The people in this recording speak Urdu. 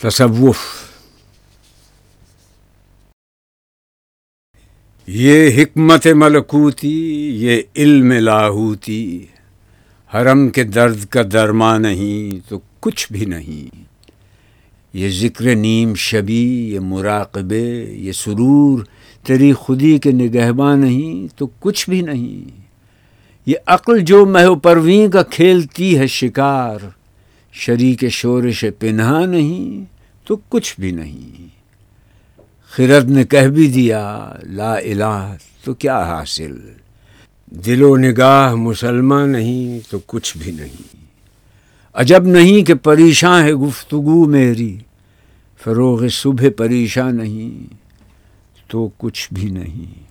تصوف یہ حکمت ملکوتی یہ علم لاہوتی حرم کے درد کا درما نہیں تو کچھ بھی نہیں یہ ذکر نیم شبی یہ مراقبے یہ سرور تیری خودی کے نگہباں نہیں تو کچھ بھی نہیں یہ عقل جو مہو پروین کا کھیلتی ہے شکار شریک شورش پنہا نہیں، تو کچھ بھی نہیں۔ خرد نے کہہ بھی دیا، لا الہ، تو کیا حاصل؟ دل و نگاہ مسلمان نہیں، تو کچھ بھی نہیں۔ عجب نہیں کہ پریشاں ہے گفتگو میری، فروغ صبح پریشاں نہیں، تو کچھ بھی نہیں۔